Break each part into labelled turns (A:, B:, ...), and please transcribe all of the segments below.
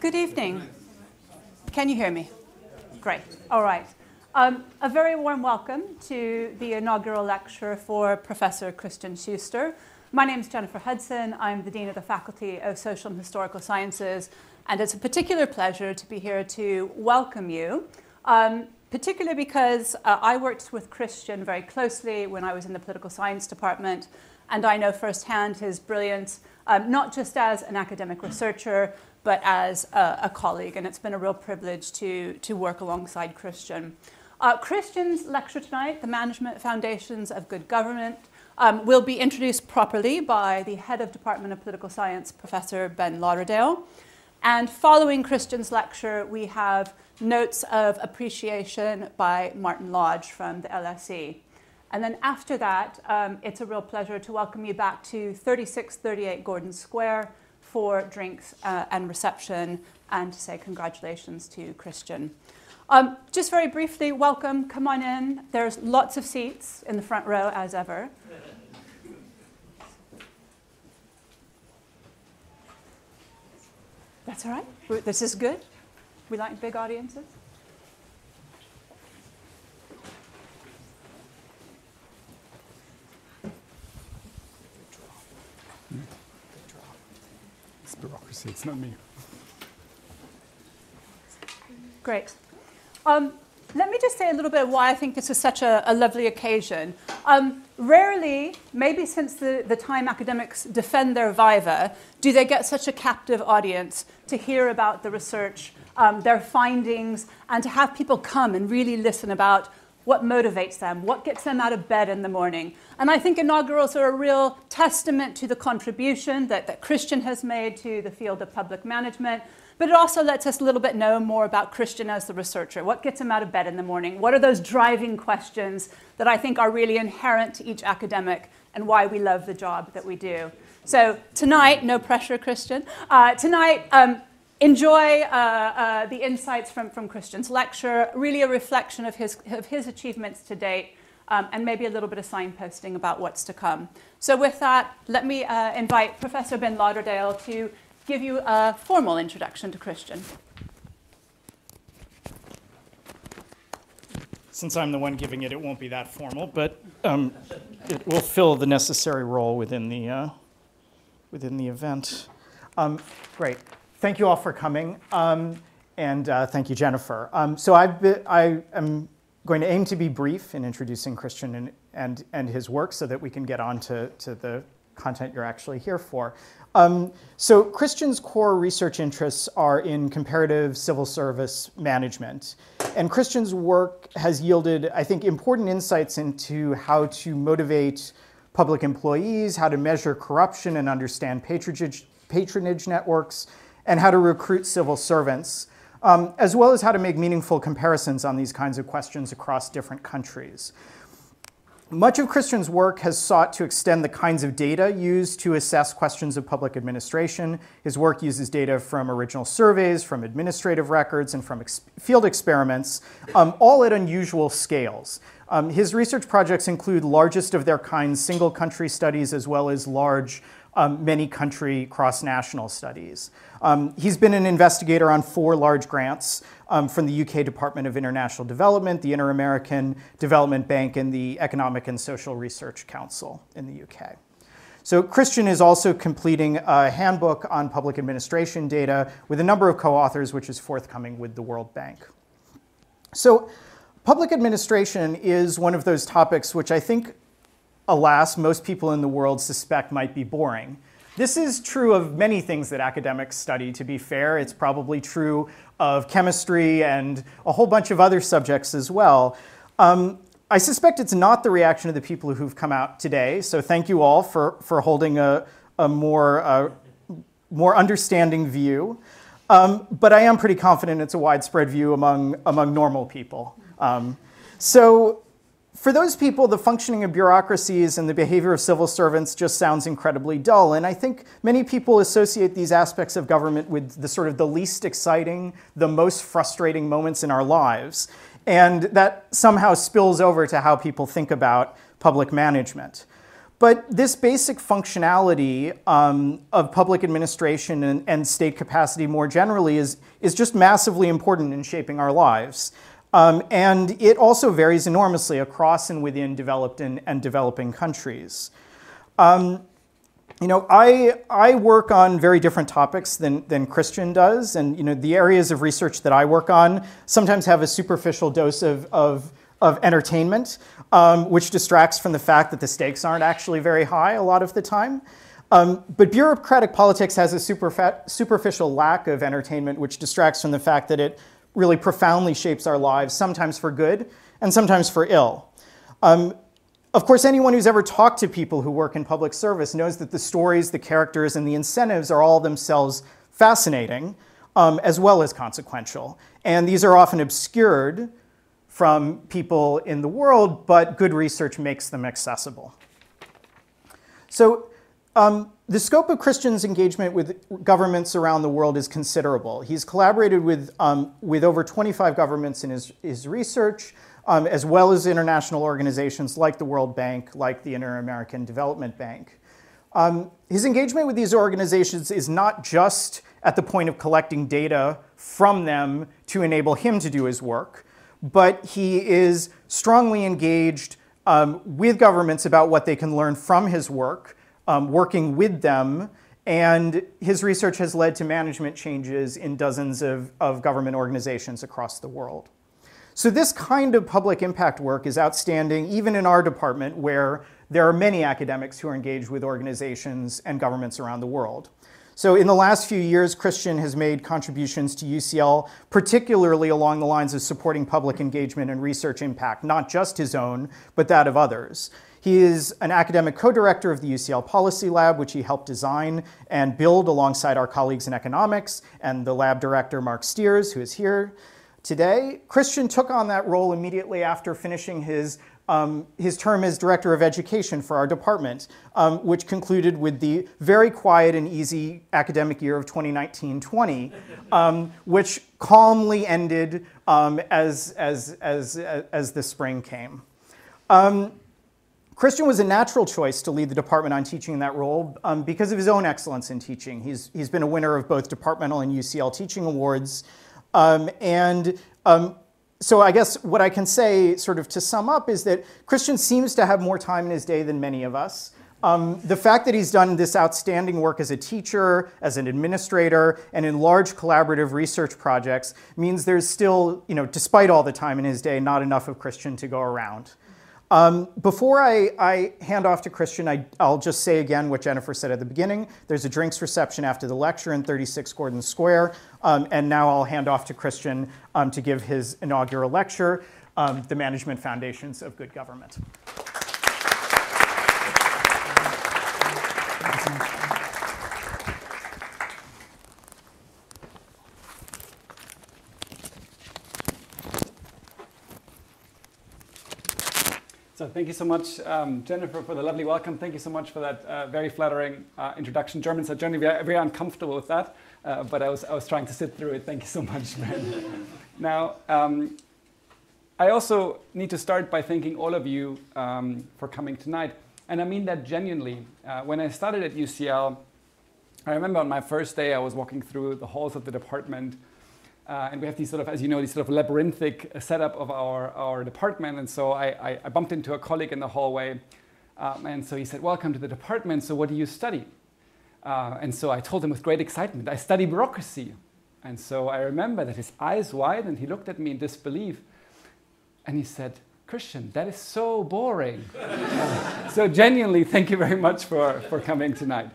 A: Good evening. Can you hear me? Great. All right. Um, a very warm welcome to the inaugural lecture for Professor Christian Schuster. My name is Jennifer Hudson. I'm the Dean of the Faculty of Social and Historical Sciences, and it's a particular pleasure to be here to welcome you, um, particularly because uh, I worked with Christian very closely when I was in the political science department, and I know firsthand his brilliance, um, not just as an academic researcher, but as a, a, colleague, and it's been a real privilege to, to work alongside Christian. Uh, Christian's lecture tonight, The Management Foundations of Good Government, um, will be introduced properly by the head of Department of Political Science, Professor Ben Lauderdale. And following Christian's lecture, we have notes of appreciation by Martin Lodge from the LSE. And then after that, um, it's a real pleasure to welcome you back to 3638 Gordon Square for drinks uh, and reception and to say congratulations to Christian. Um, just very briefly, welcome, come on in. There's lots of seats in the front row as ever. That's all right. This is good. We like big audiences.
B: Bureaucracy. It's not me.
A: Great. Um, let me just say a little bit why I think this is such a, a lovely occasion. Um, rarely, maybe since the, the time academics defend their viva, do they get such a captive audience to hear about the research, um, their findings, and to have people come and really listen about what motivates them, what gets them out of bed in the morning. And I think inaugurals are a real testament to the contribution that, that Christian has made to the field of public management, but it also lets us a little bit know more about Christian as the researcher. What gets him out of bed in the morning? What are those driving questions that I think are really inherent to each academic and why we love the job that we do? So tonight, no pressure, Christian. Uh, tonight, um, enjoy uh, uh, the insights from, from Christian's lecture, really a reflection of his, of his achievements to date, um, and maybe a little bit of signposting about what's to come. So with that, let me uh, invite Professor Ben Lauderdale to give you a formal introduction to Christian.
C: Since I'm the one giving it, it won't be that formal, but um, it will fill the necessary role within the, uh, within the event. Um, great. Thank you all for coming, um, and uh, thank you, Jennifer. Um, so been, I am going to aim to be brief in introducing Christian and, and, and his work so that we can get on to, to the content you're actually here for. Um, so Christian's core research interests are in comparative civil service management. And Christian's work has yielded, I think, important insights into how to motivate public employees, how to measure corruption and understand patronage, patronage networks, and how to recruit civil servants, um, as well as how to make meaningful comparisons on these kinds of questions across different countries. Much of Christian's work has sought to extend the kinds of data used to assess questions of public administration. His work uses data from original surveys, from administrative records, and from ex field experiments, um, all at unusual scales. Um, his research projects include largest of their kind single country studies as well as large um, many country cross national studies. Um, he's been an investigator on four large grants um, from the UK Department of International Development, the Inter American Development Bank, and the Economic and Social Research Council in the UK. So Christian is also completing a handbook on public administration data with a number of co-authors, which is forthcoming with the World Bank. So public administration is one of those topics which I think, alas, most people in the world suspect might be boring. This is true of many things that academics study, to be fair. It's probably true of chemistry and a whole bunch of other subjects as well. Um, I suspect it's not the reaction of the people who've come out today, so thank you all for, for holding a, a more, uh, more understanding view. Um, but I am pretty confident it's a widespread view among, among normal people. Um, so for those people, the functioning of bureaucracies and the behavior of civil servants just sounds incredibly dull. And I think many people associate these aspects of government with the sort of the least exciting, the most frustrating moments in our lives. And that somehow spills over to how people think about public management. but this basic functionality um, of public administration and, and, state capacity more generally is, is just massively important in shaping our lives. Um, and it also varies enormously across and within developed and, and developing countries. Um, you know, I, I work on very different topics than, than Christian does. And, you know, the areas of research that I work on sometimes have a superficial dose of, of, of entertainment, um, which distracts from the fact that the stakes aren't actually very high a lot of the time. Um, but bureaucratic politics has a superficial lack of entertainment, which distracts from the fact that it really profoundly shapes our lives, sometimes for good and sometimes for ill. Um, of course, anyone who's ever talked to people who work in public service knows that the stories, the characters, and the incentives are all themselves fascinating um, as well as consequential. And these are often obscured from people in the world, but good research makes them accessible. So, um, the scope of Christian's engagement with governments around the world is considerable. He's collaborated with, um, with over 25 governments in his, his research, um, as well as international organizations like the World Bank, like the Inter American Development Bank. Um, his engagement with these organizations is not just at the point of collecting data from them to enable him to do his work, but he is strongly engaged um, with governments about what they can learn from his work, um, working with them, and his research has led to management changes in dozens of, of government organizations across the world. So this kind of public impact work is outstanding even in our department where there are many academics who are engaged with organizations and governments around the world. So in the last few years, Christian has made contributions to UCL, particularly along the lines of supporting public engagement and research impact, not just his own, but that of others. He is an academic co-director of the UCL Policy Lab, which he helped design and build alongside our colleagues in economics, and the lab director, Marc Stears, who is here today. Christian took on that role immediately after finishing his, um, his term as Director of Education for our department, um, which concluded with the very quiet and easy academic year of 2019-20, um, which calmly ended um, as, as, as, as the spring came. Um, Christian was a natural choice to lead the department on teaching in that role um, because of his own excellence in teaching. He's, he's been a winner of both departmental and UCL teaching awards. And so I guess what I can say, sort of to sum up, is that Christian seems to have more time in his day than many of us. Um, the fact that he's done this outstanding work as a teacher, as an administrator, and in large collaborative research projects means there's still, you know, despite all the time in his day, not enough of Christian to go around. Um, before I, I, hand off to Christian, I, will just say again what Jennifer said at the beginning. There's a drinks reception after the lecture in 36 Gordon Square. Um, and now I'll hand off to Christian um, to give his inaugural lecture, um, The Management Foundations of Good Government.
D: So thank you so much, um, Jennifer, for the lovely welcome. Thank you so much for that uh, very flattering uh, introduction. Germans are generally very, very uncomfortable with that, uh, but I was, I was trying to sit through it. Thank you so much, Ben. now, um, I also need to start by thanking all of you um, for coming tonight. And I mean that genuinely. Uh, when I started at UCL, I remember on my first day, I was walking through the halls of the department uh, and we have these sort of, as you know, these sort of labyrinthic setup of our, our department. And so I, I, I bumped into a colleague in the hallway. Um, and so he said, Welcome to the department. So what do you study? Uh, and so I told him with great excitement, I study bureaucracy. And so I remember that his eyes widened. He looked at me in disbelief. And he said, Christian, that is so boring. so genuinely, thank you very much for, for coming tonight.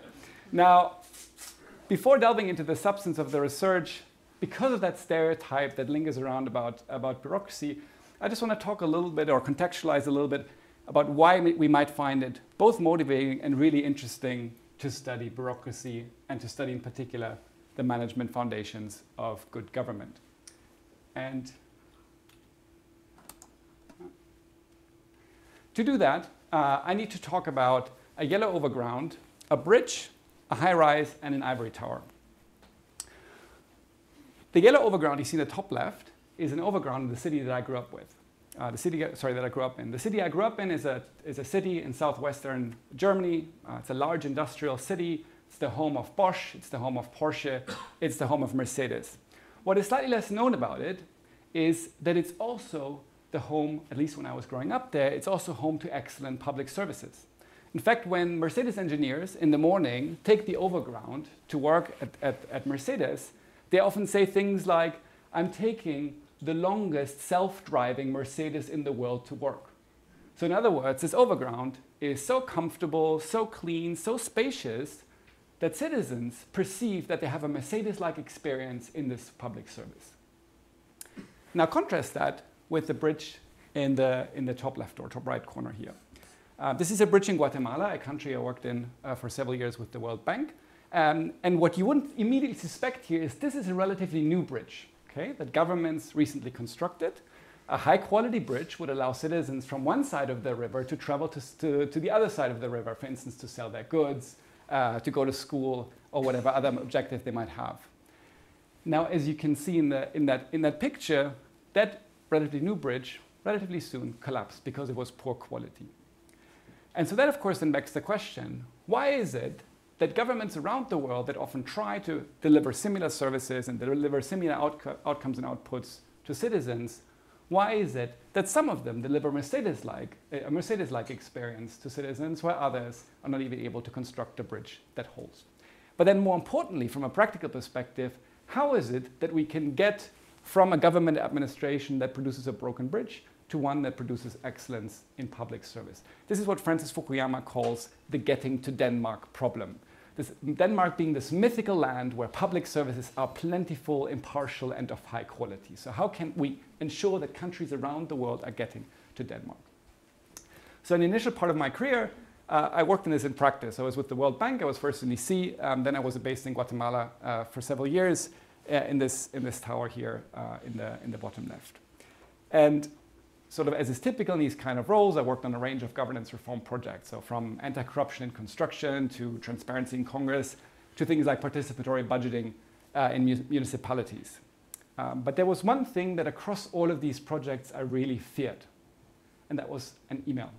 D: Now, before delving into the substance of the research, because of that stereotype that lingers around about, about bureaucracy, I just want to talk a little bit or contextualize a little bit about why we might find it both motivating and really interesting to study bureaucracy and to study in particular the management foundations of good government. And to do that, uh, I need to talk about a yellow overground, a bridge, a high rise, and an ivory tower. The yellow overground you see in the top left is an overground in the city that I grew up with. Uh, the city, sorry, that I grew up in. The city I grew up in is a, is a city in southwestern Germany. Uh, it's a large industrial city. It's the home of Bosch, it's the home of Porsche, it's the home of Mercedes. What is slightly less known about it is that it's also the home, at least when I was growing up there, it's also home to excellent public services. In fact, when Mercedes engineers in the morning take the overground to work at, at, at Mercedes, they often say things like, I'm taking the longest self-driving Mercedes in the world to work. So in other words, this overground is so comfortable, so clean, so spacious that citizens perceive that they have a Mercedes-like experience in this public service. Now contrast that with the bridge in the, in the top left or top right corner here. Uh, this is a bridge in Guatemala, a country I worked in uh, for several years with the World Bank. Um, and what you wouldn't immediately suspect here is this is a relatively new bridge okay, that governments recently constructed. A high quality bridge would allow citizens from one side of the river to travel to, to, to the other side of the river, for instance, to sell their goods, uh, to go to school, or whatever other objective they might have. Now, as you can see in, the, in, that, in that picture, that relatively new bridge relatively soon collapsed because it was poor quality. And so that, of course, then begs the question why is it that governments around the world that often try to deliver similar services and deliver similar outco- outcomes and outputs to citizens, why is it that some of them deliver Mercedes-like, a Mercedes-like experience to citizens where others are not even able to construct a bridge that holds? But then more importantly, from a practical perspective, how is it that we can get from a government administration that produces a broken bridge to one that produces excellence in public service. This is what Francis Fukuyama calls the getting to Denmark problem. This, Denmark being this mythical land where public services are plentiful, impartial, and of high quality. So, how can we ensure that countries around the world are getting to Denmark? So, in the initial part of my career, uh, I worked in this in practice. I was with the World Bank. I was first in DC, um, then I was based in Guatemala uh, for several years uh, in, this, in this tower here uh, in, the, in the bottom left. And sort of as is typical in these kind of roles, I worked on a range of governance reform projects. So from anti-corruption in construction to transparency in Congress to things like participatory budgeting uh, in mu- municipalities. Um, but there was one thing that across all of these projects I really feared, and that was an email.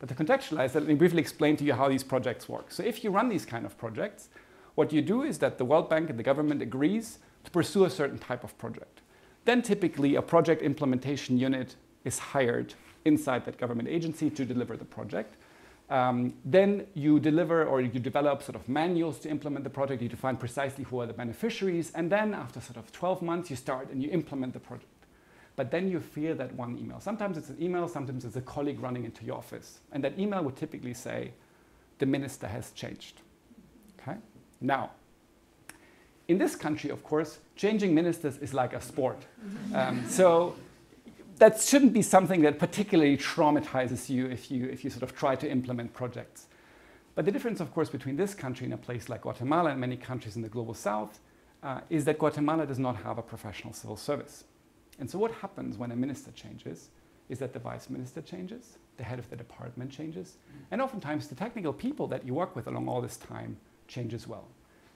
D: But to contextualize that, let me briefly explain to you how these projects work. So if you run these kind of projects, what you do is that the World Bank and the government agrees to pursue a certain type of project. Then typically a project implementation unit is hired inside that government agency to deliver the project. Um, then you deliver or you develop sort of manuals to implement the project. You define precisely who are the beneficiaries. And then after sort of 12 months, you start and you implement the project. But then you fear that one email. Sometimes it's an email, sometimes it's a colleague running into your office. And that email would typically say, the minister has changed. Okay? Now, in this country, of course, changing ministers is like a sport. Um, so that shouldn't be something that particularly traumatizes you if you, if you sort of try to implement projects. But the difference, of course, between this country and a place like Guatemala and many countries in the global south uh, is that Guatemala does not have a professional civil service. And so, what happens when a minister changes is that the vice minister changes, the head of the department changes, and oftentimes the technical people that you work with along all this time change as well.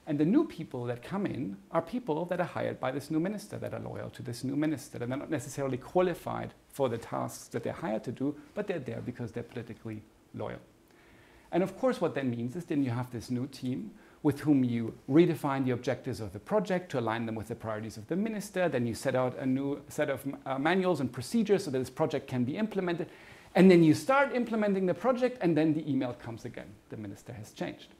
D: And the new people that come in are people that are hired by this new minister, that are loyal to this new minister, and they're not necessarily qualified for the tasks that they're hired to do, but they're there because they're politically loyal. And of course, what that means is then you have this new team with whom you redefine the objectives of the project to align them with the priorities of the minister. Then you set out a new set of uh, manuals and procedures so that this project can be implemented. And then you start implementing the project, and then the email comes again. The minister has changed.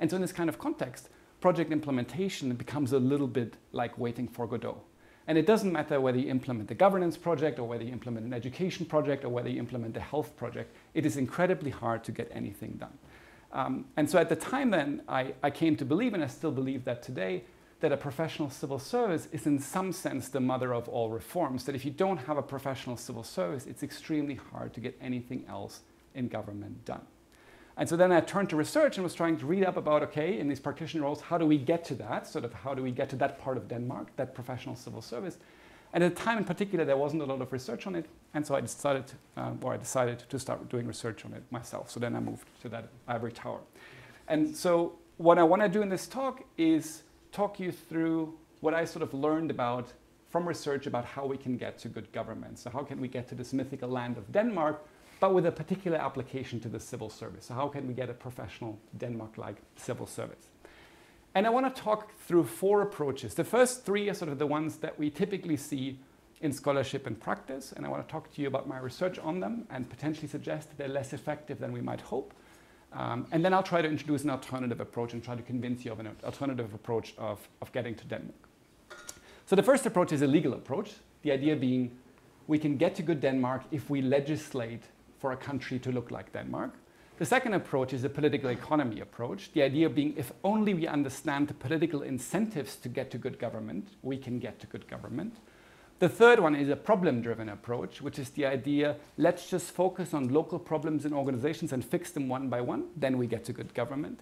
D: And so, in this kind of context, project implementation becomes a little bit like waiting for Godot. And it doesn't matter whether you implement a governance project or whether you implement an education project or whether you implement a health project, it is incredibly hard to get anything done. Um, and so at the time then, I, I came to believe, and I still believe that today, that a professional civil service is in some sense the mother of all reforms. That if you don't have a professional civil service, it's extremely hard to get anything else in government done. And so then I turned to research and was trying to read up about, okay, in these practitioner roles, how do we get to that? Sort of how do we get to that part of Denmark, that professional civil service? And at the time in particular, there wasn't a lot of research on it. And so I decided, uh, or I decided to start doing research on it myself. So then I moved to that ivory tower. And so what I want to do in this talk is talk you through what I sort of learned about from research about how we can get to good government. So how can we get to this mythical land of Denmark, but with a particular application to the civil service. So how can we get a professional Denmark-like civil service? And I want to talk through four approaches. The first three are sort of the ones that we typically see in scholarship and practice, and I want to talk to you about my research on them and potentially suggest that they're less effective than we might hope. Um, and then I'll try to introduce an alternative approach and try to convince you of an alternative approach of, of getting to Denmark. So the first approach is a legal approach, the idea being we can get to good Denmark if we legislate for a country to look like Denmark. The second approach is a political economy approach, the idea being if only we understand the political incentives to get to good government, we can get to good government. The third one is a problem driven approach, which is the idea let's just focus on local problems in organizations and fix them one by one, then we get to good government.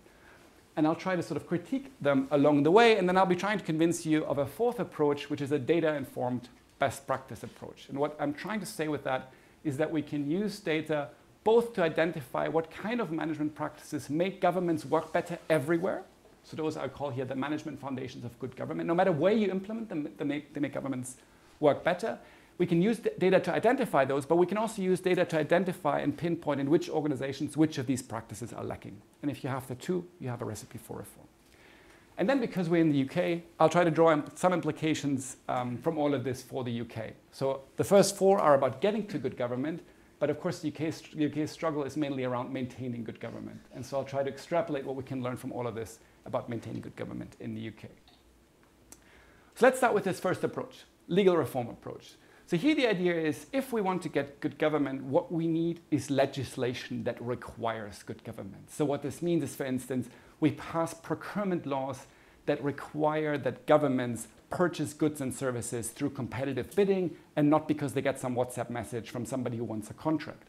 D: And I'll try to sort of critique them along the way, and then I'll be trying to convince you of a fourth approach, which is a data informed best practice approach. And what I'm trying to say with that is that we can use data both to identify what kind of management practices make governments work better everywhere. So those I call here the management foundations of good government. No matter where you implement them, they make, they make governments work better. We can use data to identify those, but we can also use data to identify and pinpoint in which organizations which of these practices are lacking. And if you have the two, you have a recipe for reform. And then because we're in the UK, I'll try to draw some implications um, from all of this for the UK. So the first four are about getting to good government, but of course, the UK's, UK's struggle is mainly around maintaining good government. And so I'll try to extrapolate what we can learn from all of this about maintaining good government in the UK. So let's start with this first approach, legal reform approach. So here the idea is if we want to get good government, what we need is legislation that requires good government. So what this means is, for instance, we pass procurement laws that require that governments purchase goods and services through competitive bidding and not because they get some WhatsApp message from somebody who wants a contract.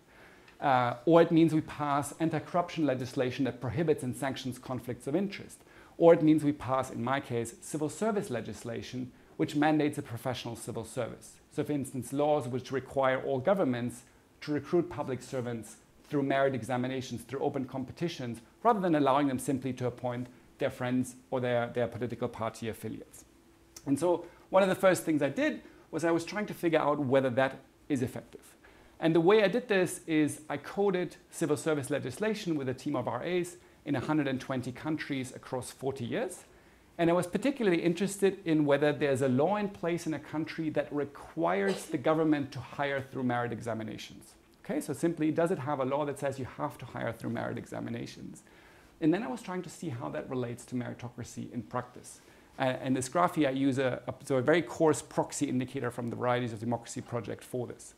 D: Uh, or it means we pass anti corruption legislation that prohibits and sanctions conflicts of interest. Or it means we pass, in my case, civil service legislation which mandates a professional civil service. So, for instance, laws which require all governments to recruit public servants through merit examinations, through open competitions, rather than allowing them simply to appoint their friends or their, their political party affiliates. And so one of the first things I did was I was trying to figure out whether that is effective. And the way I did this is I coded civil service legislation with a team of RAs in 120 countries across 40 years. And I was particularly interested in whether there's a law in place in a country that requires the government to hire through merit examinations. Okay, so simply, does it have a law that says you have to hire through merit examinations? And then I was trying to see how that relates to meritocracy in practice. Uh, and this graph here, I use a, a, so a very coarse proxy indicator from the Varieties of Democracy project for this.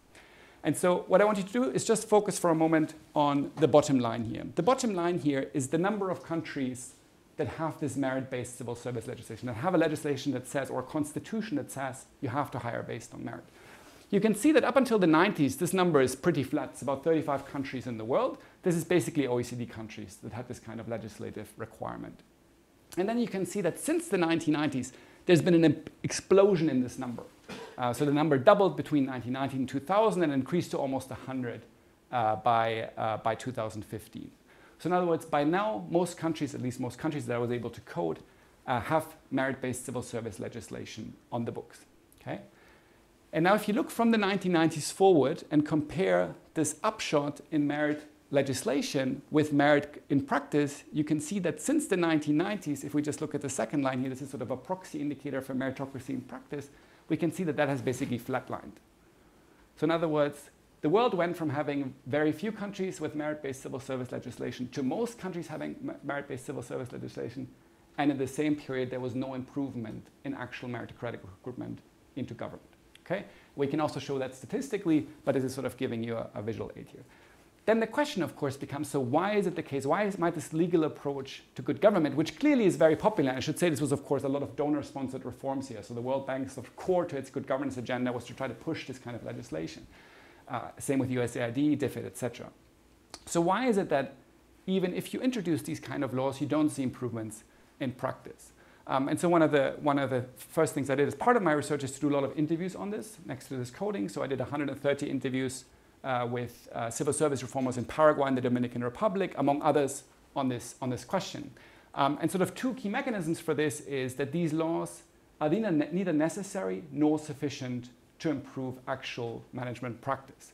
D: And so what I want you to do is just focus for a moment on the bottom line here. The bottom line here is the number of countries that have this merit-based civil service legislation, that have a legislation that says, or a constitution that says, you have to hire based on merit. You can see that up until the 90s, this number is pretty flat. It's about 35 countries in the world. This is basically OECD countries that had this kind of legislative requirement. And then you can see that since the 1990s, there's been an explosion in this number. Uh, so the number doubled between 1990 and 2000 and increased to almost 100 uh, by, uh, by 2015. So in other words, by now, most countries, at least most countries that I was able to code, uh, have merit-based civil service legislation on the books. Okay? And now if you look from the 1990s forward and compare this upshot in merit legislation with merit in practice, you can see that since the 1990s, if we just look at the second line here, this is sort of a proxy indicator for meritocracy in practice, we can see that that has basically flatlined. So in other words, the world went from having very few countries with merit-based civil service legislation to most countries having merit-based civil service legislation, and in the same period there was no improvement in actual meritocratic recruitment into government. Okay? We can also show that statistically, but this is sort of giving you a, a visual aid here. Then the question, of course, becomes so why is it the case? Why is, might this legal approach to good government, which clearly is very popular, I should say this was, of course, a lot of donor sponsored reforms here. So the World Bank's sort of core to its good governance agenda was to try to push this kind of legislation. Uh, same with USAID, DFID, etc. So why is it that even if you introduce these kind of laws, you don't see improvements in practice? Um, and so one of, the, one of the first things I did as part of my research is to do a lot of interviews on this next to this coding. So I did 130 interviews uh, with uh, civil service reformers in Paraguay and the Dominican Republic, among others, on this, on this question. Um, and sort of two key mechanisms for this is that these laws are neither necessary nor sufficient to improve actual management practice.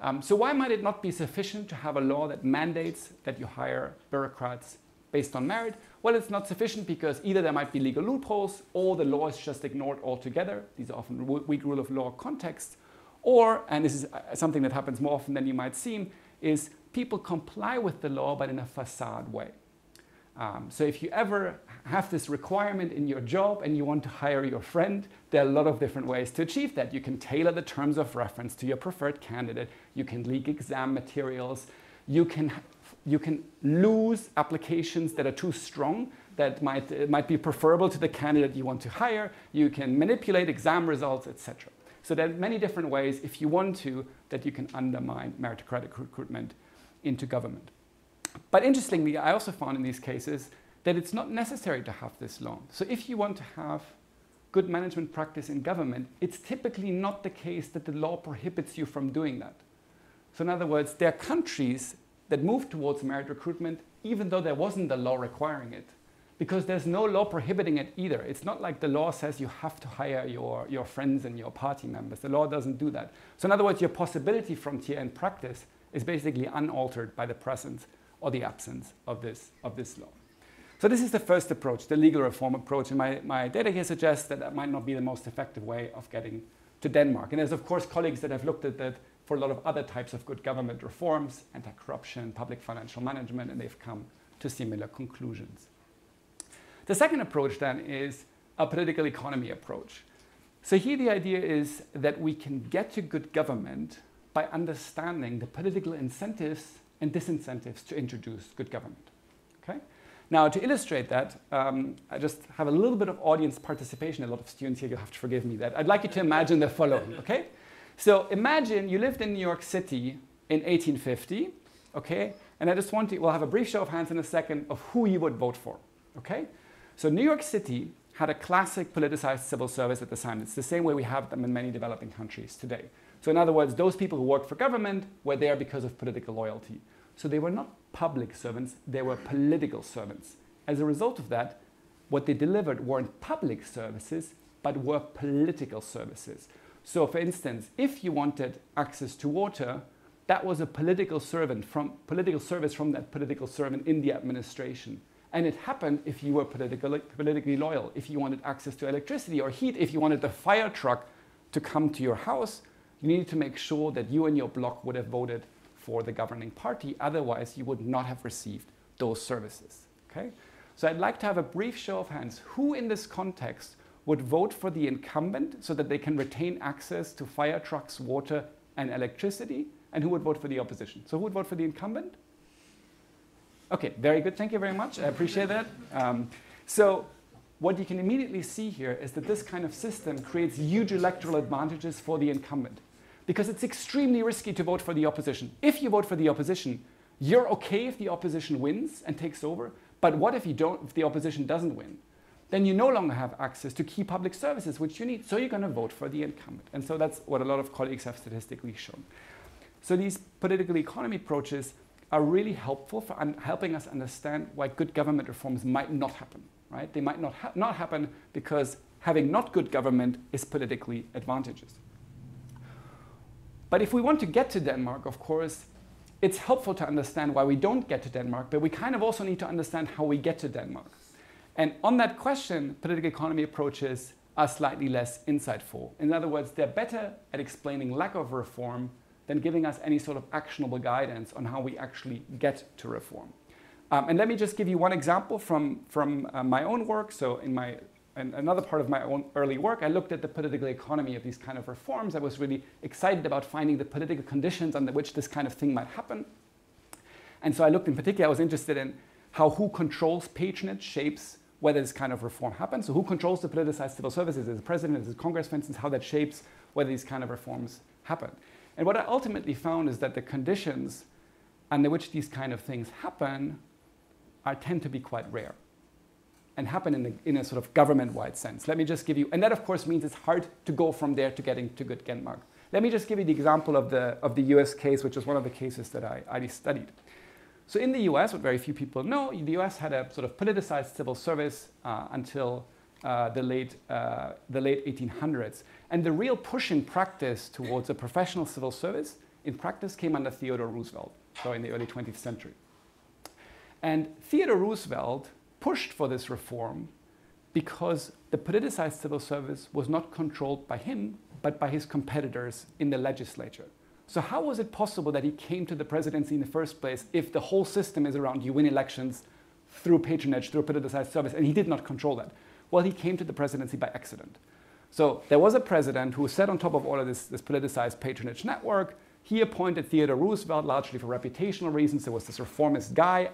D: Um, so why might it not be sufficient to have a law that mandates that you hire bureaucrats based on merit? Well, it's not sufficient because either there might be legal loopholes or the law is just ignored altogether. These are often weak rule of law contexts. Or, and this is uh, something that happens more often than you might seem, is people comply with the law but in a facade way. Um, so if you ever have this requirement in your job and you want to hire your friend, there are a lot of different ways to achieve that. You can tailor the terms of reference to your preferred candidate. You can leak exam materials. You can, you can lose applications that are too strong that might, uh, might be preferable to the candidate you want to hire. You can manipulate exam results, etc. So there are many different ways, if you want to, that you can undermine meritocratic recruitment into government. But interestingly, I also found in these cases that it's not necessary to have this law. So if you want to have good management practice in government, it's typically not the case that the law prohibits you from doing that. So in other words, there are countries that move towards merit recruitment even though there wasn't a law requiring it. Because there's no law prohibiting it either. It's not like the law says you have to hire your, your friends and your party members. The law doesn't do that. So in other words, your possibility frontier in practice is basically unaltered by the presence or the absence of this, of this law. So this is the first approach, the legal reform approach, and my, my data here suggests that that might not be the most effective way of getting to Denmark. And there's of course colleagues that have looked at that for a lot of other types of good government reforms, anti-corruption, public financial management, and they've come to similar conclusions. The second approach then is a political economy approach. So here the idea is that we can get to good government by understanding the political incentives and disincentives to introduce good government. Okay? Now, to illustrate that, um, I just have a little bit of audience participation. A lot of students here, you'll have to forgive me that. I'd like you to imagine the following, okay? So imagine you lived in New York City in 1850, okay? And I just want to, we'll have a brief show of hands in a second of who you would vote for, okay? So New York City had a classic politicized civil service at the time. It's the same way we have them in many developing countries today. So in other words, those people who worked for government were there because of political loyalty. So they were not public servants, they were political servants. As a result of that, what they delivered weren't public services, but were political services. So for instance, if you wanted access to water, that was a political servant from political service from that political servant in the administration. And it happened if you were politically, politically loyal. If you wanted access to electricity or heat, if you wanted the fire truck to come to your house, you needed to make sure that you and your bloc would have voted for the governing party. Otherwise, you would not have received those services. Okay? So I'd like to have a brief show of hands. Who in this context would vote for the incumbent so that they can retain access to fire trucks, water, and electricity? And who would vote for the opposition? So who would vote for the incumbent? Okay, very good. Thank you very much. I appreciate that. Um, so what you can immediately see here is that this kind of system creates huge electoral advantages for the incumbent because it's extremely risky to vote for the opposition. If you vote for the opposition, you're okay if the opposition wins and takes over, but what if you don't if the opposition doesn't win? Then you no longer have access to key public services which you need. So you're going to vote for the incumbent. And so that's what a lot of colleagues have statistically shown. So these political economy approaches are really helpful for helping us understand why good government reforms might not happen. Right? They might not, ha not happen because having not good government is politically advantageous. But if we want to get to Denmark, of course, it's helpful to understand why we don't get to Denmark, but we kind of also need to understand how we get to Denmark. And on that question, political economy approaches are slightly less insightful. In other words, they're better at explaining lack of reform than giving us any sort of actionable guidance on how we actually get to reform. Um, and let me just give you one example from, from uh, my own work. So in my and another part of my own early work, I looked at the political economy of these kind of reforms. I was really excited about finding the political conditions under which this kind of thing might happen. And so I looked in particular, I was interested in how who controls patronage shapes whether this kind of reform happens. So who controls the politicized civil services? Is the president, is it Congress, for instance, how that shapes whether these kind of reforms happen. And what I ultimately found is that the conditions under which these kind of things happen are, tend to be quite rare and happen in, the, in a sort of government-wide sense. Let me just give you, and that of course means it's hard to go from there to getting to good Denmark. Let me just give you the example of the, of the US case, which is one of the cases that I, I studied. So in the US, what very few people know, the US had a sort of politicized civil service uh, until uh, the, late, uh, the late 1800s. And the real push in practice towards a professional civil service in practice came under Theodore Roosevelt, so in the early 20th century. And Theodore Roosevelt pushed for this reform because the politicized civil service was not controlled by him, but by his competitors in the legislature. So, how was it possible that he came to the presidency in the first place if the whole system is around you win elections through patronage, through politicized service, and he did not control that? Well, he came to the presidency by accident. So, there was a president who sat on top of all of this, this politicized patronage network. He appointed Theodore Roosevelt largely for reputational reasons. There was this reformist guy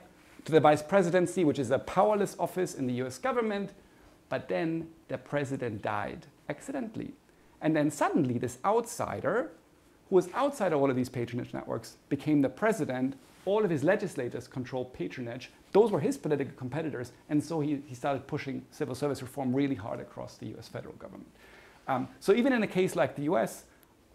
D: to the vice presidency, which is a powerless office in the US government. But then the president died accidentally. And then suddenly, this outsider who was outside of all of these patronage networks, became the president. All of his legislators controlled patronage. Those were his political competitors. And so he, he started pushing civil service reform really hard across the US federal government. Um, so even in a case like the US,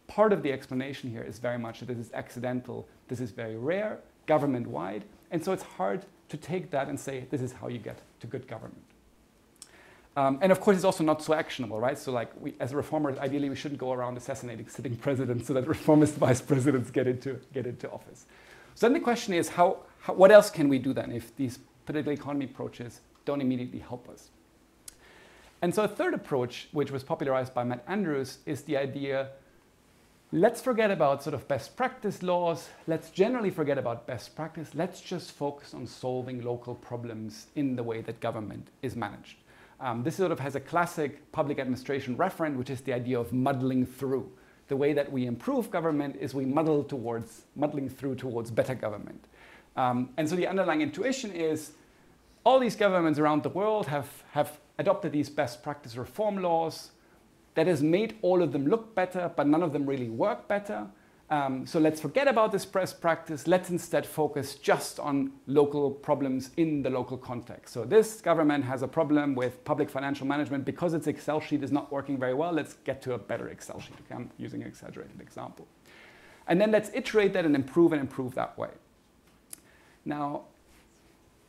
D: part of the explanation here is very much that this is accidental, this is very rare, government wide. And so it's hard to take that and say this is how you get to good government. Um, and of course, it's also not so actionable, right? So, like, we, as reformers, ideally, we shouldn't go around assassinating sitting presidents so that reformist vice presidents get into, get into office. So then the question is, how, how, what else can we do then if these political economy approaches don't immediately help us? And so a third approach, which was popularized by Matt Andrews, is the idea, let's forget about sort of best practice laws. Let's generally forget about best practice. Let's just focus on solving local problems in the way that government is managed. Um, this sort of has a classic public administration referent, which is the idea of muddling through. The way that we improve government is we muddle towards, muddling through towards better government. Um, and so the underlying intuition is all these governments around the world have, have adopted these best practice reform laws that has made all of them look better, but none of them really work better. Um, so let's forget about this best practice. Let's instead focus just on local problems in the local context. So this government has a problem with public financial management because its Excel sheet is not working very well. Let's get to a better Excel sheet. Okay, I'm using an exaggerated example. And then let's iterate that and improve and improve that way. Now,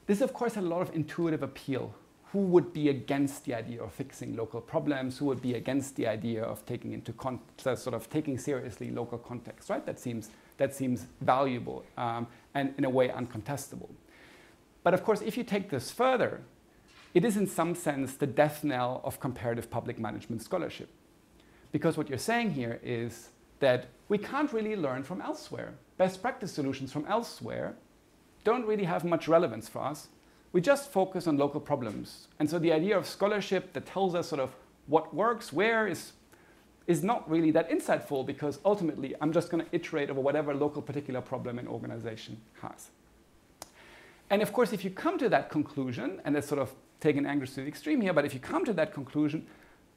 D: this of course had a lot of intuitive appeal who would be against the idea of fixing local problems, who would be against the idea of taking into sort of taking seriously local context, right? That seems, that seems valuable um, and in a way uncontestable. But of course, if you take this further, it is in some sense the death knell of comparative public management scholarship. Because what you're saying here is that we can't really learn from elsewhere. Best practice solutions from elsewhere don't really have much relevance for us we just focus on local problems. And so the idea of scholarship that tells us sort of what works, where is, is not really that insightful because ultimately I'm just going to iterate over whatever local particular problem an organization has. And of course, if you come to that conclusion, and that's sort of taking Angus to the extreme here, but if you come to that conclusion,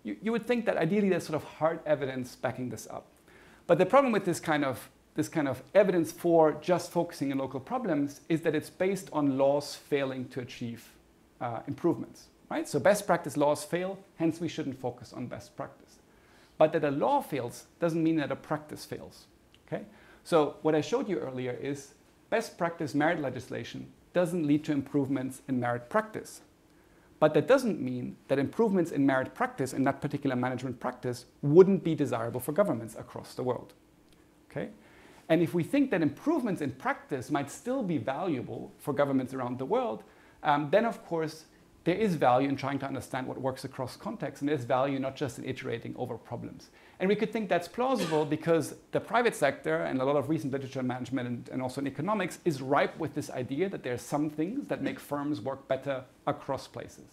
D: you, you would think that ideally there's sort of hard evidence backing this up. But the problem with this kind of this kind of evidence for just focusing on local problems is that it's based on laws failing to achieve uh, improvements, right? So best practice laws fail, hence we shouldn't focus on best practice. But that a law fails doesn't mean that a practice fails, okay? So what I showed you earlier is best practice merit legislation doesn't lead to improvements in merit practice. But that doesn't mean that improvements in merit practice in that particular management practice wouldn't be desirable for governments across the world. Okay? And if we think that improvements in practice might still be valuable for governments around the world, um, then of course there is value in trying to understand what works across contexts, and there's value not just in iterating over problems. And we could think that's plausible because the private sector and a lot of recent literature in management and, and also in economics is ripe with this idea that there are some things that make firms work better across places.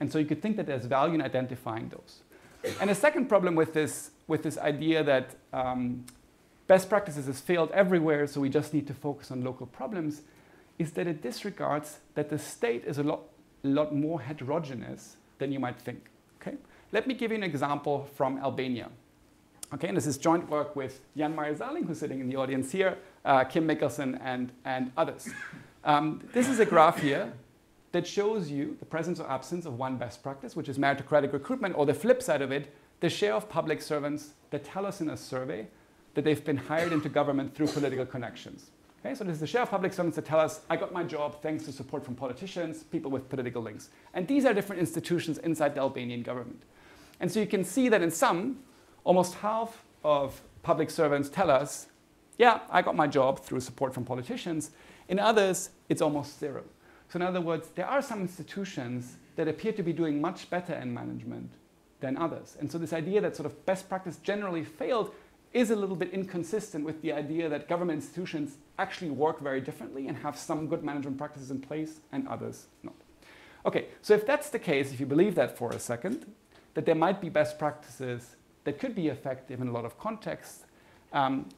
D: And so you could think that there's value in identifying those. And a second problem with this, with this idea that um, best practices has failed everywhere, so we just need to focus on local problems, is that it disregards that the state is a lot, lot more heterogeneous than you might think. Okay? Let me give you an example from Albania. Okay, and this is joint work with Jan Meyer-Sahling, who's sitting in the audience here, uh, Kim Mikkelsen, and, and others. Um, this is a graph here that shows you the presence or absence of one best practice, which is meritocratic recruitment, or the flip side of it, the share of public servants that tell us in a survey that they've been hired into government through political connections. Okay, so this is the share of public servants that tell us, I got my job thanks to support from politicians, people with political links. And these are different institutions inside the Albanian government. And so you can see that in some, almost half of public servants tell us, yeah, I got my job through support from politicians. In others, it's almost zero. So in other words, there are some institutions that appear to be doing much better in management than others. And so this idea that sort of best practice generally failed is a little bit inconsistent with the idea that government institutions actually work very differently and have some good management practices in place and others not. Okay, so if that's the case, if you believe that for a second, that there might be best practices that could be effective in a lot of contexts, um,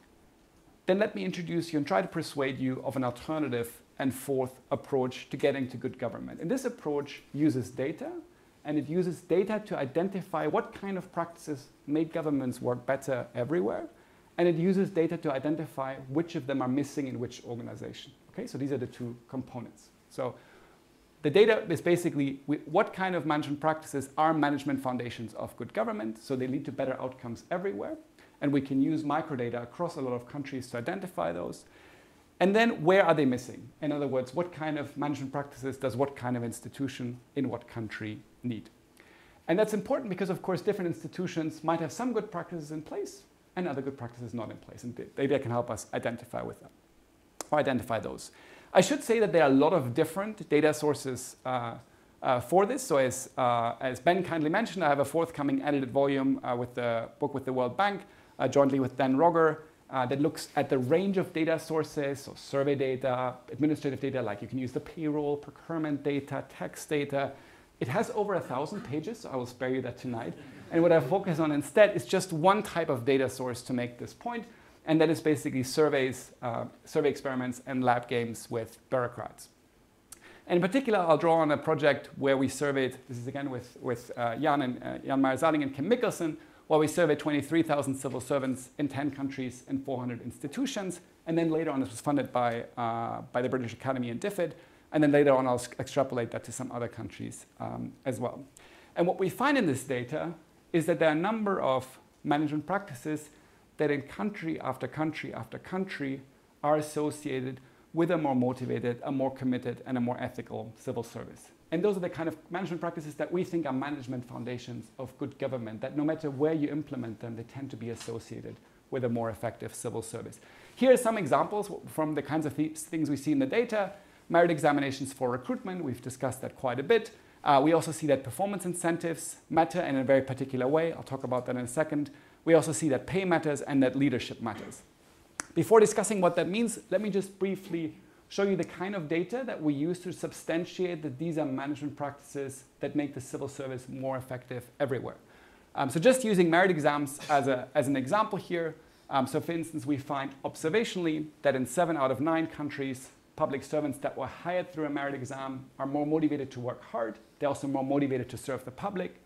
D: then let me introduce you and try to persuade you of an alternative and fourth approach to getting to good government. And this approach uses data, and it uses data to identify what kind of practices make governments work better everywhere, and it uses data to identify which of them are missing in which organization. Okay, so these are the two components. So the data is basically what kind of management practices are management foundations of good government, so they lead to better outcomes everywhere. And we can use microdata across a lot of countries to identify those. And then where are they missing? In other words, what kind of management practices does what kind of institution in what country need? And that's important because, of course, different institutions might have some good practices in place and other good practices not in place. And data can help us identify with them or identify those. I should say that there are a lot of different data sources uh, uh, for this. So as, uh, as Ben kindly mentioned, I have a forthcoming edited volume uh, with the book with the World Bank, uh, jointly with Dan Rogger, uh, that looks at the range of data sources, so survey data, administrative data, like you can use the payroll, procurement data, tax data. It has over a thousand pages, so I will spare you that tonight. And what I focus on instead is just one type of data source to make this point, and that is basically surveys, uh, survey experiments, and lab games with bureaucrats. And in particular, I'll draw on a project where we surveyed, this is again with, with uh, Jan, and, uh, Jan Meyer-Sahling and Kim Mikkelsen, where we surveyed 23,000 civil servants in 10 countries and 400 institutions. And then later on, this was funded by, uh, by the British Academy and DFID. And then later on, I'll extrapolate that to some other countries um, as well. And what we find in this data is that there are a number of management practices that in country after country after country are associated with a more motivated, a more committed, and a more ethical civil service. And those are the kind of management practices that we think are management foundations of good government, that no matter where you implement them, they tend to be associated with a more effective civil service. Here are some examples from the kinds of th things we see in the data. Merit examinations for recruitment, we've discussed that quite a bit. Uh, we also see that performance incentives matter in a very particular way. I'll talk about that in a second. We also see that pay matters and that leadership matters. Before discussing what that means, let me just briefly show you the kind of data that we use to substantiate that these are management practices that make the civil service more effective everywhere. Um, so just using merit exams as, a, as an example here, um, so for instance, we find observationally that in seven out of nine countries, public servants that were hired through a merit exam are more motivated to work hard. They're also more motivated to serve the public.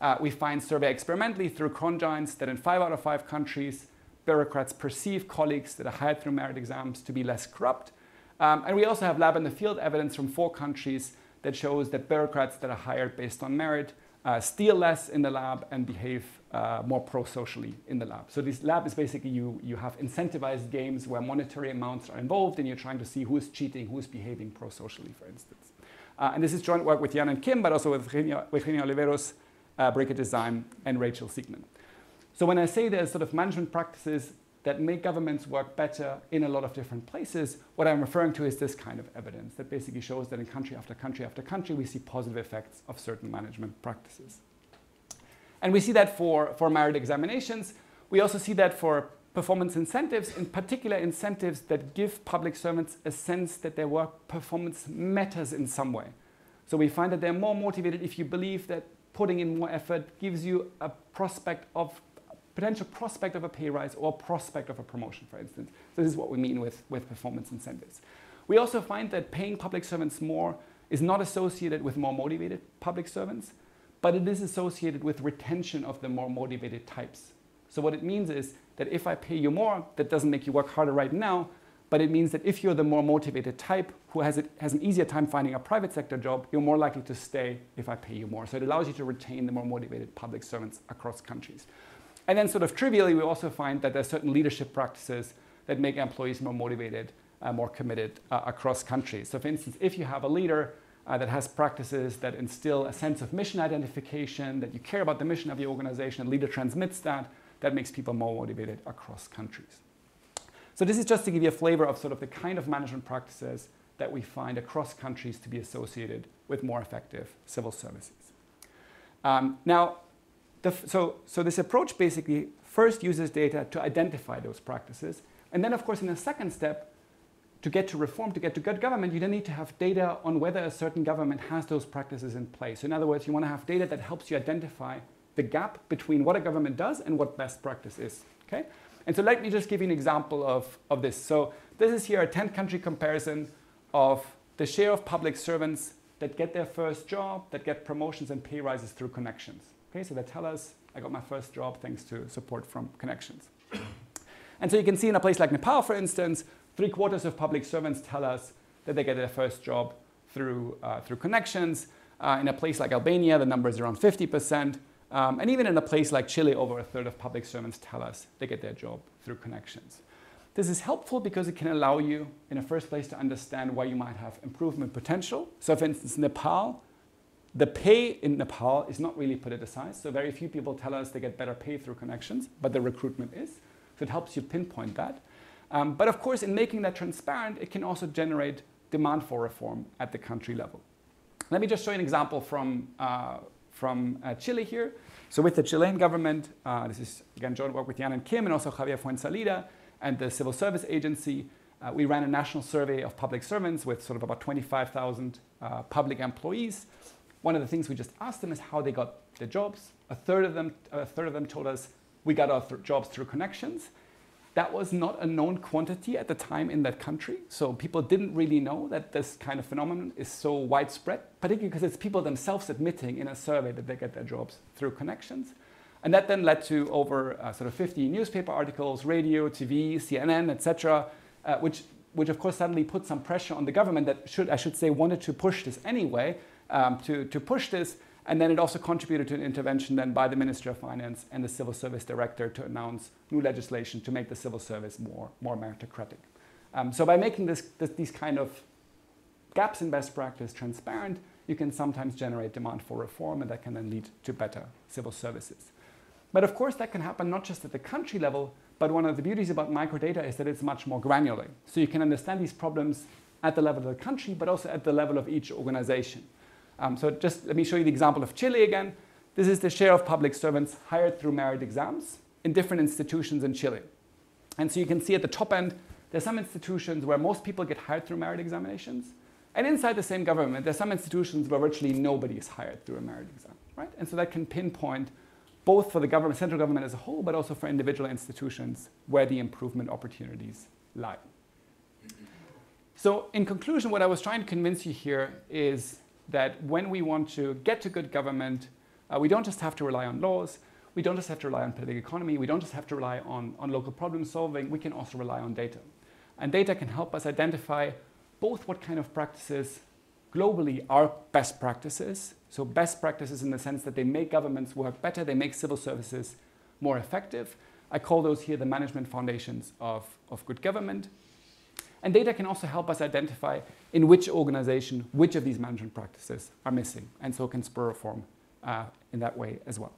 D: Uh, we find survey experimentally through conjoints that in five out of five countries, bureaucrats perceive colleagues that are hired through merit exams to be less corrupt. Um, and we also have lab in the field evidence from four countries that shows that bureaucrats that are hired based on merit uh, steal less in the lab and behave uh, more pro-socially in the lab. So this lab is basically you, you have incentivized games where monetary amounts are involved and you're trying to see who's cheating, who's behaving pro-socially, for instance. Uh, and this is joint work with Jan and Kim, but also with Virginia, Virginia Oliveros, uh, Brigitte Design, and Rachel Sigman. So when I say there's sort of management practices that make governments work better in a lot of different places, what I'm referring to is this kind of evidence that basically shows that in country after country after country, we see positive effects of certain management practices. And we see that for, for merit examinations. We also see that for performance incentives, in particular incentives that give public servants a sense that their work performance matters in some way. So we find that they're more motivated if you believe that putting in more effort gives you a prospect of potential prospect of a pay rise or prospect of a promotion, for instance. So this is what we mean with, with performance incentives. We also find that paying public servants more is not associated with more motivated public servants, but it is associated with retention of the more motivated types. So what it means is that if I pay you more, that doesn't make you work harder right now, but it means that if you're the more motivated type who has, it, has an easier time finding a private sector job, you're more likely to stay if I pay you more. So it allows you to retain the more motivated public servants across countries. And then sort of trivially, we also find that there are certain leadership practices that make employees more motivated uh, more committed uh, across countries. So, for instance, if you have a leader uh, that has practices that instill a sense of mission identification, that you care about the mission of your organization, a leader transmits that, that makes people more motivated across countries. So, this is just to give you a flavor of sort of the kind of management practices that we find across countries to be associated with more effective civil services. Um, now, so, so this approach basically first uses data to identify those practices. And then, of course, in a second step, to get to reform, to get to good government, you then need to have data on whether a certain government has those practices in place. So in other words, you want to have data that helps you identify the gap between what a government does and what best practice is. Okay? And so let me just give you an example of, of this. So this is here a 10 country comparison of the share of public servants that get their first job, that get promotions and pay rises through connections. Okay, so they tell us, I got my first job thanks to support from connections. and so you can see in a place like Nepal, for instance, three quarters of public servants tell us that they get their first job through, uh, through connections. Uh, in a place like Albania, the number is around 50%. Um, and even in a place like Chile, over a third of public servants tell us they get their job through connections. This is helpful because it can allow you, in the first place, to understand where you might have improvement potential. So, for instance, Nepal, the pay in Nepal is not really politicized. So, very few people tell us they get better pay through connections, but the recruitment is. So, it helps you pinpoint that. Um, but of course, in making that transparent, it can also generate demand for reform at the country level. Let me just show you an example from, uh, from uh, Chile here. So, with the Chilean government, uh, this is again joint work with Jan and Kim and also Javier Fuenzalida and the Civil Service Agency. Uh, we ran a national survey of public servants with sort of about 25,000 uh, public employees. One of the things we just asked them is how they got their jobs. A third of them, a third of them told us we got our th- jobs through connections. That was not a known quantity at the time in that country. So people didn't really know that this kind of phenomenon is so widespread, particularly because it's people themselves admitting in a survey that they get their jobs through connections. And that then led to over uh, sort of 50 newspaper articles, radio, TV, CNN, etc., uh, which, which of course suddenly put some pressure on the government that should, I should say, wanted to push this anyway, um, to, to push this. And then it also contributed to an intervention then by the Ministry of Finance and the Civil Service Director to announce new legislation to make the civil service more, more meritocratic. Um, so by making this, this, these kind of gaps in best practice transparent, you can sometimes generate demand for reform and that can then lead to better civil services. But of course, that can happen not just at the country level, but one of the beauties about microdata is that it's much more granular. So you can understand these problems at the level of the country, but also at the level of each organization. Um, so just let me show you the example of Chile again. This is the share of public servants hired through merit exams in different institutions in Chile. And so you can see at the top end, there's some institutions where most people get hired through merit examinations. And inside the same government, there's some institutions where virtually nobody is hired through a merit exam, right? And so that can pinpoint both for the government, central government as a whole, but also for individual institutions where the improvement opportunities lie. So, in conclusion, what I was trying to convince you here is that when we want to get to good government, uh, we don't just have to rely on laws, we don't just have to rely on political economy, we don't just have to rely on, on local problem solving, we can also rely on data. And data can help us identify both what kind of practices globally are best practices. So, best practices in the sense that they make governments work better, they make civil services more effective. I call those here the management foundations of, of good government. And data can also help us identify in which organization which of these management practices are missing, and so can spur reform uh, in that way as well.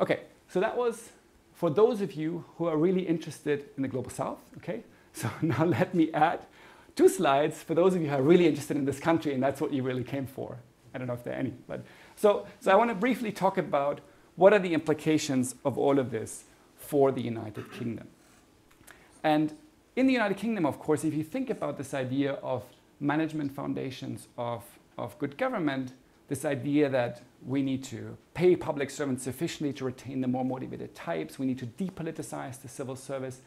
D: Okay, so that was for those of you who are really interested in the global south. Okay, so now let me add two slides for those of you who are really interested in this country, and that's what you really came for. I don't know if there are any, but so, so I want to briefly talk about what are the implications of all of this for the United Kingdom. And in the United Kingdom, of course, if you think about this idea of management foundations of, of good government, this idea that we need to pay public servants sufficiently to retain the more motivated types, we need to depoliticize the civil service,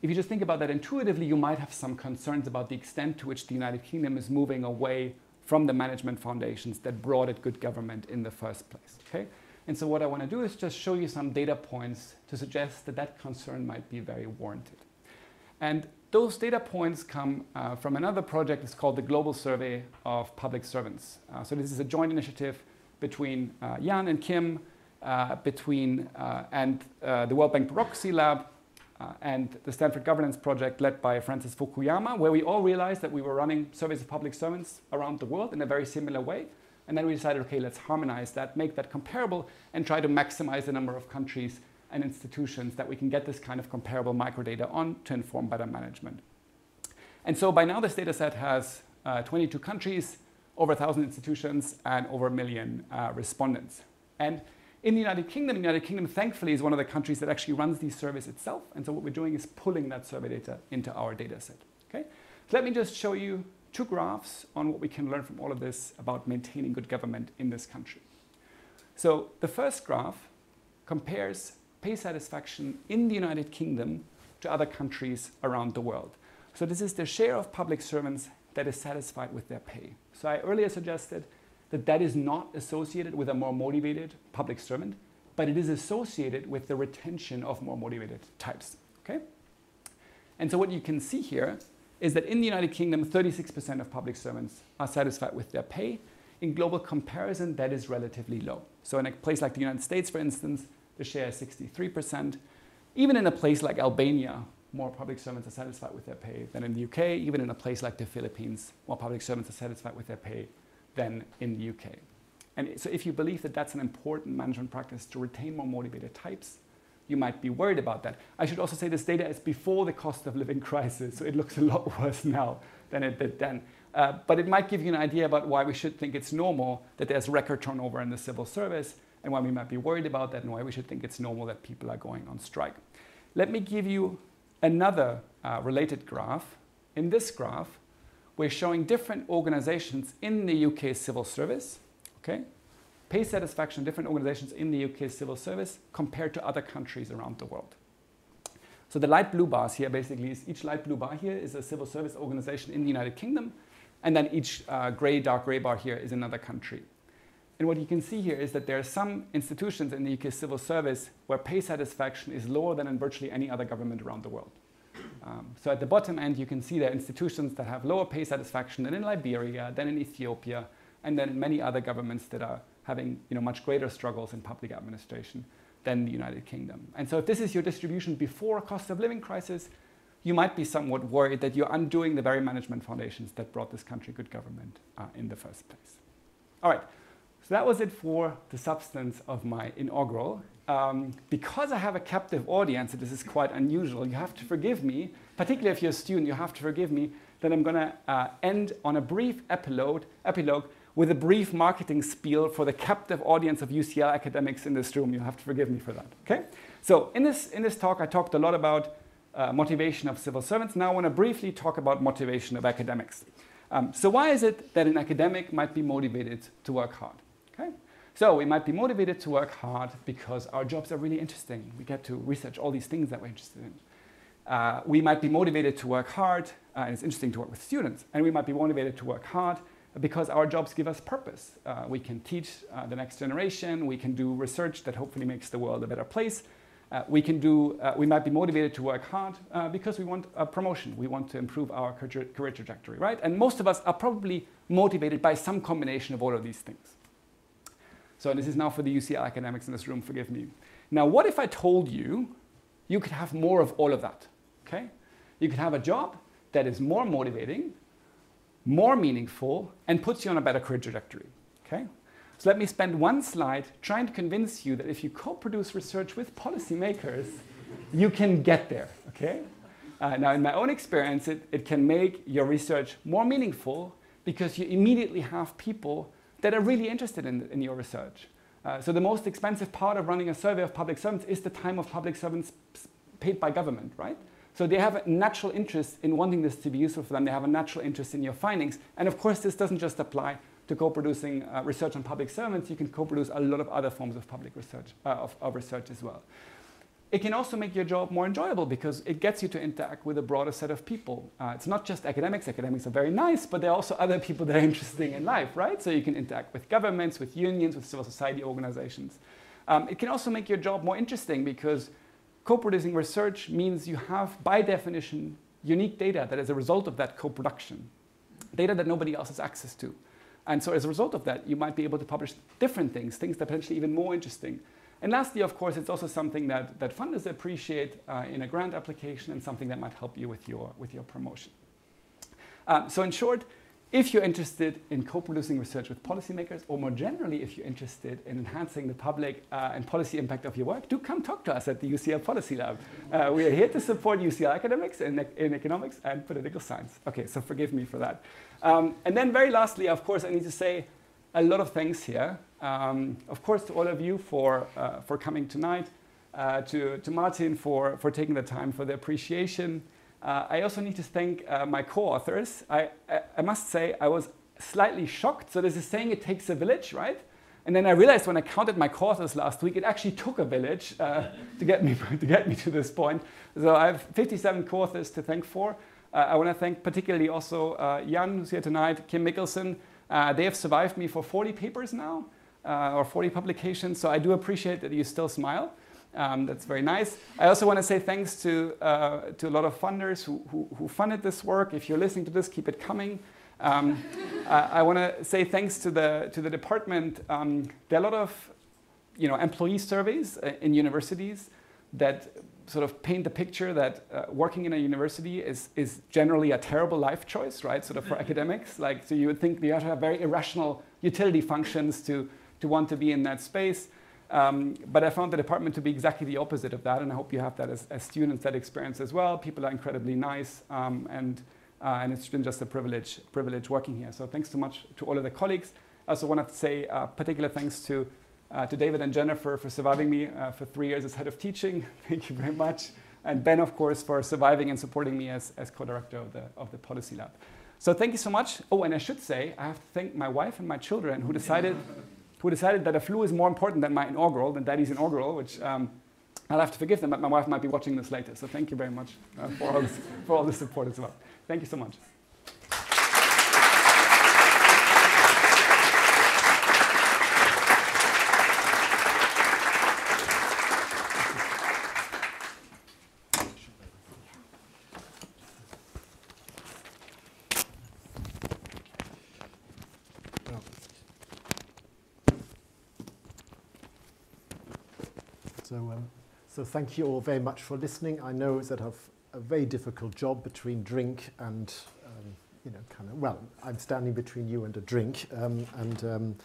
D: if you just think about that intuitively, you might have some concerns about the extent to which the United Kingdom is moving away from the management foundations that brought it good government in the first place. Okay? And so what I want to do is just show you some data points to suggest that that concern might be very warranted. And those data points come uh, from another project. It's called the Global Survey of Public Servants. Uh, so this is a joint initiative between uh, Jan and Kim, uh, between uh, and uh, the World Bank Bureaucracy Lab, and the Stanford Governance Project led by Francis Fukuyama, where we all realized that we were running surveys of public servants around the world in a very similar way. And then we decided, okay, let's harmonize that, make that comparable, and try to maximize the number of countries and institutions that we can get this kind of comparable microdata on to inform better management. And so by now, this data set has uh, 22 countries, over 1,000 institutions, and over a million uh, respondents. And in the United Kingdom, the United Kingdom thankfully is one of the countries that actually runs these surveys itself. And so what we're doing is pulling that survey data into our data set. Okay? So let me just show you two graphs on what we can learn from all of this about maintaining good government in this country. So the first graph compares pay satisfaction in the United Kingdom to other countries around the world. So this is the share of public servants that is satisfied with their pay. So I earlier suggested that that is not associated with a more motivated public servant, but it is associated with the retention of more motivated types. Okay? And so what you can see here is that in the United Kingdom, 36% of public servants are satisfied with their pay. In global comparison, that is relatively low. So in a place like the United States, for instance, the share is 63%. Even in a place like Albania, more public servants are satisfied with their pay than in the UK. Even in a place like the Philippines, more public servants are satisfied with their pay than in the UK. And so if you believe that that's an important management practice to retain more motivated types, you might be worried about that. I should also say this data is before the cost of living crisis, so it looks a lot worse now than it did then. Uh, but it might give you an idea about why we should think it's normal that there's record turnover in the civil service and why we might be worried about that and why we should think it's normal that people are going on strike. Let me give you another uh, related graph. In this graph, we're showing different organizations in the UK civil service, okay? Pay satisfaction, different organizations in the UK civil service compared to other countries around the world. So the light blue bars here basically is each light blue bar here is a civil service organization in the United Kingdom, and then each uh, gray, dark gray bar here is another country. And what you can see here is that there are some institutions in the UK civil service where pay satisfaction is lower than in virtually any other government around the world. Um, so at the bottom end, you can see there are institutions that have lower pay satisfaction than in Liberia, than in Ethiopia, and then many other governments that are having you know, much greater struggles in public administration than the United Kingdom. And so if this is your distribution before a cost of living crisis, you might be somewhat worried that you're undoing the very management foundations that brought this country good government uh, in the first place. All right, so that was it for the substance of my inaugural. Um, because I have a captive audience, this is quite unusual, you have to forgive me, particularly if you're a student, you have to forgive me that I'm going to uh, end on a brief epilogue, epilogue with a brief marketing spiel for the captive audience of UCL academics in this room. You have to forgive me for that. Okay? So in this, in this talk, I talked a lot about uh, motivation of civil servants. Now I want to briefly talk about motivation of academics. Um, so why is it that an academic might be motivated to work hard? So we might be motivated to work hard because our jobs are really interesting. We get to research all these things that we're interested in. Uh, we might be motivated to work hard, uh, and it's interesting to work with students. And we might be motivated to work hard because our jobs give us purpose. Uh, we can teach uh, the next generation. We can do research that hopefully makes the world a better place. Uh, we can do. Uh, we might be motivated to work hard because we want a promotion. We want to improve our career trajectory, right? And most of us are probably motivated by some combination of all of these things. So this is now for the UCL academics in this room. Forgive me. Now, what if I told you you could have more of all of that? Okay, you could have a job that is more motivating more meaningful, and puts you on a better career trajectory. Okay? So let me spend one slide trying to convince you that if you co-produce research with policymakers, you can get there. Okay? Uh, now, in my own experience, it, it can make your research more meaningful because you immediately have people that are really interested in, in your research. Uh, so the most expensive part of running a survey of public servants is the time of public servants paid by government, right? So they have a natural interest in wanting this to be useful for them. They have a natural interest in your findings. And of course, this doesn't just apply to co-producing uh, research on public servants. You can co-produce a lot of other forms of public research, uh, of, of research as well. It can also make your job more enjoyable because it gets you to interact with a broader set of people. Uh, it's not just academics. Academics are very nice, but there are also other people that are interesting in life, right? So you can interact with governments, with unions, with civil society organizations. Um, it can also make your job more interesting because Co-producing research means you have, by definition, unique data that is a result of that co-production, data that nobody else has access to. And so as a result of that, you might be able to publish different things, things that are potentially even more interesting. And lastly, of course, it's also something that, that funders appreciate uh, in a grant application and something that might help you with your, with your promotion. Um, so in short, if you're interested in co-producing research with policymakers, or more generally, if you're interested in enhancing the public uh, and policy impact of your work, do come talk to us at the UCL Policy Lab. Uh, we are here to support UCL academics in, in, economics and political science. Okay, so forgive me for that. Um, and then very lastly, of course, I need to say a lot of thanks here. Um, of course, to all of you for, uh, for coming tonight, uh, to, to Martin for, for taking the time for the appreciation, uh, I also need to thank uh, my co-authors. I, I, I, must say I was slightly shocked. So this is saying it takes a village, right? And then I realized when I counted my co-authors last week, it actually took a village uh, to, get me, to get me to this point. So I have 57 co-authors to thank for. Uh, I want to thank particularly also Jan, who's here tonight, Kim Mikkelsen. Uh, they have survived me for 40 papers now, or 40 publications. So I do appreciate that you still smile. Um, that's very nice. I also want to say thanks to, uh, to a lot of funders who, who, who, funded this work. If you're listening to this, keep it coming. Um, I, I want to say thanks to the, to the department. Um, there are a lot of you know, employee surveys uh, in universities that sort of paint the picture that uh, working in a university is, is generally a terrible life choice, right? Sort of for academics. Like, so you would think you have to have very irrational utility functions to, to want to be in that space. Um, but I found the department to be exactly the opposite of that, and I hope you have that as, as students, that experience as well. People are incredibly nice, um, and, uh, and it's been just a privilege, privilege working here. So thanks so much to all of the colleagues. I also want to say uh, particular thanks to, uh, to David and Jennifer for surviving me uh, for three years as head of teaching. Thank you very much. And Ben, of course, for surviving and supporting me as, as co-director of the, of the Policy Lab. So thank you so much. Oh, and I should say, I have to thank my wife and my children who decided who decided that a flu is more important than my inaugural, than daddy's inaugural, which um, I'll have to forgive them, but my wife might be watching this later. So thank you very much uh, for, all this, for all the support as well. Thank you so much.
E: So thank you all very much for listening. I know that I've a very difficult job between drink and, um, you know, kind of, well, I'm standing between you and a drink um, and, um,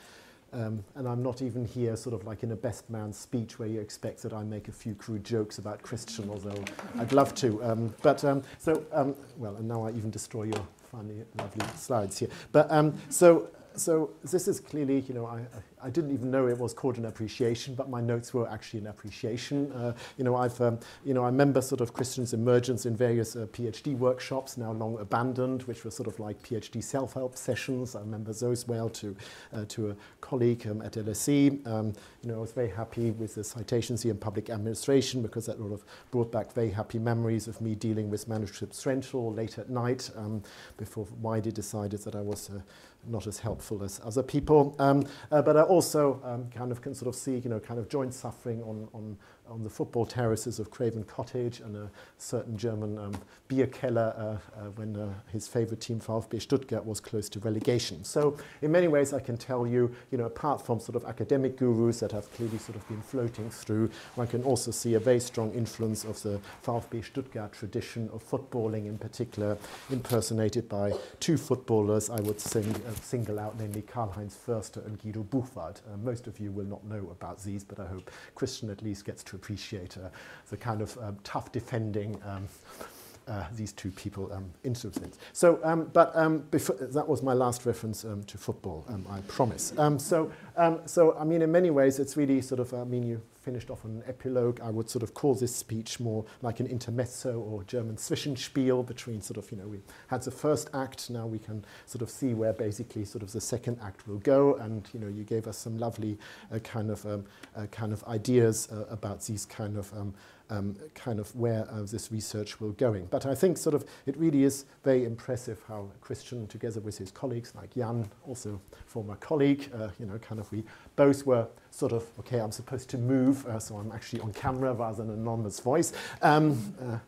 E: um, and I'm not even here sort of like in a best man speech where you expect that I make a few crude jokes about Christian, although I'd love to. Um, but um, so, um, well, and now I even destroy your funny, lovely slides here. But um, so, so this is clearly, you know, I, I didn't even know it was called an appreciation, but my notes were actually an appreciation. Uh, you know, I've, um, you know, I remember sort of Christian's emergence in various uh, PhD workshops, now long abandoned, which were sort of like PhD self-help sessions. I remember those well to, uh, to a colleague um, at LSE. Um, you know, I was very happy with the citations here in public administration because that sort of brought back very happy memories of me dealing with manuscript central late at night um, before Wiley decided that I was uh, not as helpful as other people. Um, uh, but I also um, kind of can sort of see, you know, kind of joint suffering on, on on the football terraces of Craven Cottage and a certain German um, beer keller uh, uh, when uh, his favorite team VfB Stuttgart was close to relegation. So in many ways I can tell you, you know, apart from sort of academic gurus that have clearly sort of been floating through, one can also see a very strong influence of the VfB Stuttgart tradition of footballing in particular, impersonated by two footballers I would sing, uh, single out, namely Karl-Heinz Förster and Guido Buchwald. Uh, most of you will not know about these, but I hope Christian at least gets to appreciate uh, the kind of um, tough defending um, uh, these two people um, some sense. So, um, but um, before, that was my last reference um, to football, um, I promise. So, so, I mean, in many ways, it's really sort of, I mean, you finished off on an epilogue. I would sort of call this speech more like an intermezzo or German Zwischenspiel between sort of, you know, we had the first act, now we can sort of see where basically sort of the second act will go. And, you know, you gave us some lovely uh, kind of, um, uh, kind of ideas uh, about these kind of um, um, kind of where uh, this research will going. But I think sort of it really is very impressive how Christian, together with his colleagues like Jan, also former colleague, uh, you know, kind of we both were sort of, okay, I'm supposed to move, uh, so I'm actually on camera rather than an anonymous voice. Um, uh,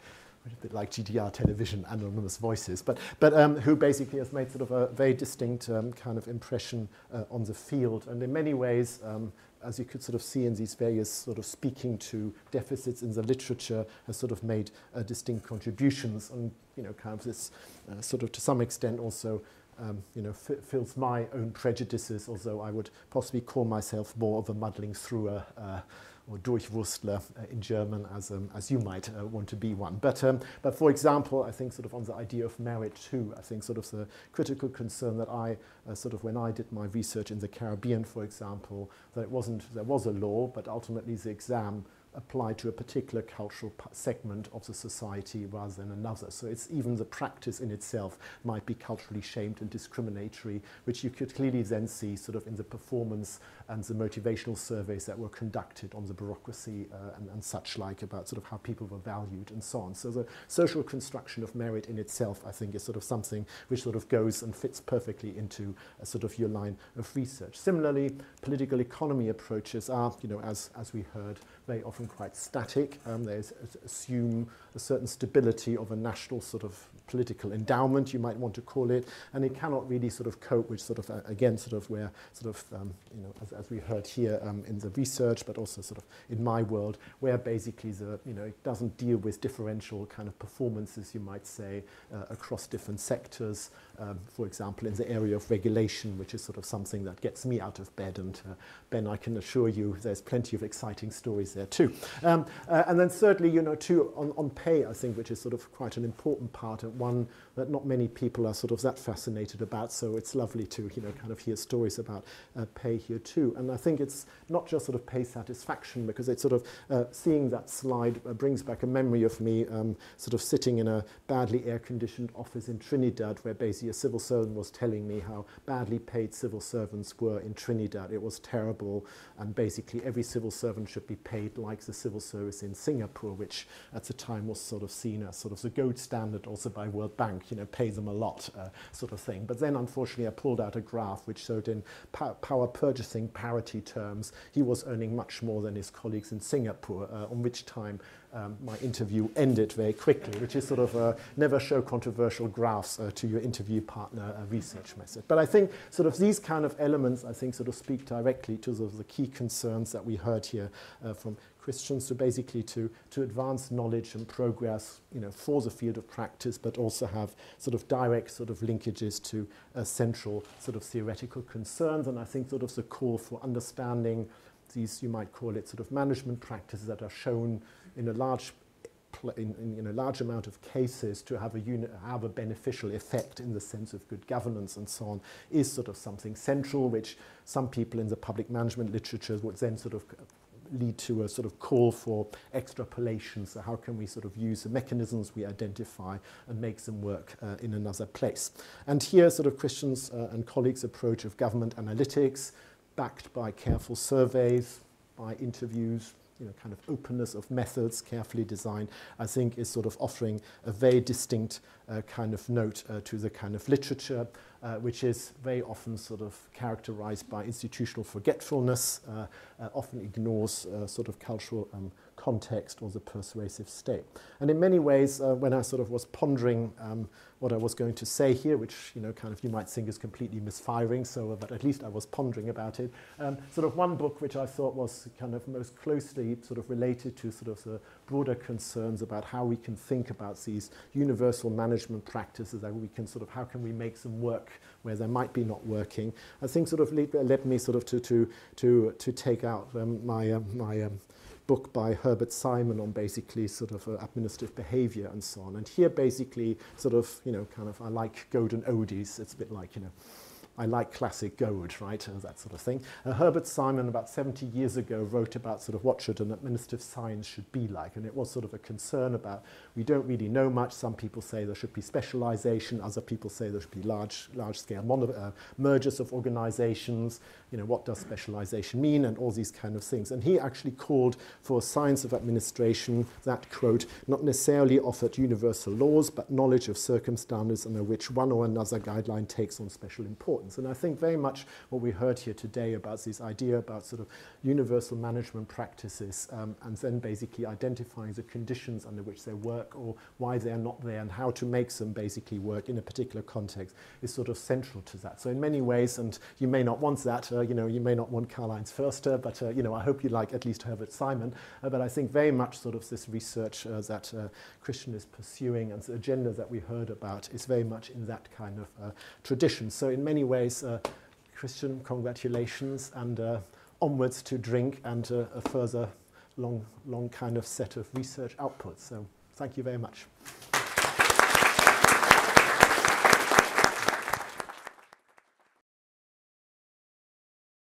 E: a bit like GDR television, anonymous voices, but, but um, who basically has made sort of a very distinct um, kind of impression uh, on the field. And in many ways, um, as you could sort of see in these various sort of speaking to deficits in the literature, has sort of made uh, distinct contributions and, you know, kind of this uh, sort of to some extent also um, you know, fills my own prejudices, although I would possibly call myself more of a muddling through a, uh, or Durchwurstler uh, in German, as, um, as you might uh, want to be one. But, um, but for example, I think sort of on the idea of merit too, I think sort of the critical concern that I, uh, sort of when I did my research in the Caribbean, for example, that it wasn't, there was a law, but ultimately the exam applied to a particular cultural segment of the society rather than another. So it's even the practice in itself might be culturally shamed and discriminatory, which you could clearly then see sort of in the performance and the motivational surveys that were conducted on the bureaucracy uh, and, and such like about sort of how people were valued and so on. So the social construction of merit in itself, I think, is sort of something which sort of goes and fits perfectly into a sort of your line of research. Similarly, political economy approaches are, you know, as, as we heard, very often quite static. Um, they assume a certain stability of a national sort of political endowment, you might want to call it, and it cannot really sort of cope with sort of, uh, again, sort of where sort of, um, you know, as, as we heard here um, in the research, but also sort of in my world, where basically the, you know, it doesn't deal with differential kind of performances, you might say, uh, across different sectors, um, for example, in the area of regulation, which is sort of something that gets me out of bed. And uh, Ben, I can assure you there's plenty of exciting stories there too. Um, uh, and then thirdly, you know, too, on, on pay, I think, which is sort of quite an important part, and one that not many people are sort of that fascinated about. So it's lovely to, you know, kind of hear stories about uh, pay here too. And I think it's not just sort of pay satisfaction, because it's sort of uh, seeing that slide uh, brings back a memory of me um, sort of sitting in a badly air-conditioned office in Trinidad, where basically a civil servant was telling me how badly paid civil servants were in Trinidad. It was terrible, and basically every civil servant should be paid like the civil service in Singapore, which at the time was sort of seen as sort of the gold standard also by World Bank, you know, pay them a lot uh, sort of thing. But then unfortunately I pulled out a graph which showed in power purchasing parity terms, he was earning much more than his colleagues in Singapore, uh, on which time um, my interview ended very quickly, which is sort of a never show controversial graphs uh, to your interview partner uh, research method. But I think sort of these kind of elements, I think, sort of speak directly to sort of the key concerns that we heard here uh, from Christians, so basically to, to advance knowledge and progress, you know, for the field of practice, but also have sort of direct sort of linkages to uh, central sort of theoretical concerns. And I think sort of the call for understanding these, you might call it sort of management practices that are shown in a large in, in, in, a large amount of cases to have a, unit, have a beneficial effect in the sense of good governance and so on is sort of something central, which some people in the public management literature would then sort of lead to a sort of call for extrapolation. So how can we sort of use the mechanisms we identify and make them work uh, in another place? And here sort of Christian's uh, and colleagues' approach of government analytics, backed by careful surveys, by interviews, you know, kind of openness of methods carefully designed, I think is sort of offering a very distinct uh, kind of note uh, to the kind of literature, uh, which is very often sort of characterized by institutional forgetfulness, uh, uh, often ignores uh, sort of cultural um, context or the persuasive state. And in many ways, uh, when I sort of was pondering um, what I was going to say here, which you know, kind of you might think is completely misfiring, so uh, but at least I was pondering about it. Um, sort of one book which I thought was kind of most closely sort of related to sort of the broader concerns about how we can think about these universal management practices, how we can sort of how can we make them work where they might be not working. I think sort of led, led me sort of to to to to take out um, my uh, my um, book by Herbert Simon on basically sort of uh, administrative behavior and so on. And here basically sort of, you know, kind of, I like golden odies. It's a bit like, you know, I like classic gold, right, uh, that sort of thing. Uh, Herbert Simon, about 70 years ago, wrote about sort of what should an administrative science should be like, and it was sort of a concern about we don't really know much. Some people say there should be specialization, other people say there should be large, large-scale uh, mergers of organizations. You know, what does specialization mean, and all these kind of things. And he actually called for a science of administration that, quote, not necessarily offered universal laws, but knowledge of circumstances under which one or another guideline takes on special importance And I think very much what we heard here today about this idea about sort of universal management practices um, and then basically identifying the conditions under which they work or why they are not there and how to make them basically work in a particular context is sort of central to that. So in many ways, and you may not want that, uh, you know, you may not want Karl-Heinz Förster, but uh, you know, I hope you like at least Herbert Simon. Uh, but I think very much sort of this research uh, that uh, Christian is pursuing and the agenda that we heard about is very much in that kind of uh, tradition. So in many ways, uh, Christian, congratulations and uh, onwards to drink and uh, a further long, long kind of set of research outputs. So thank you very much.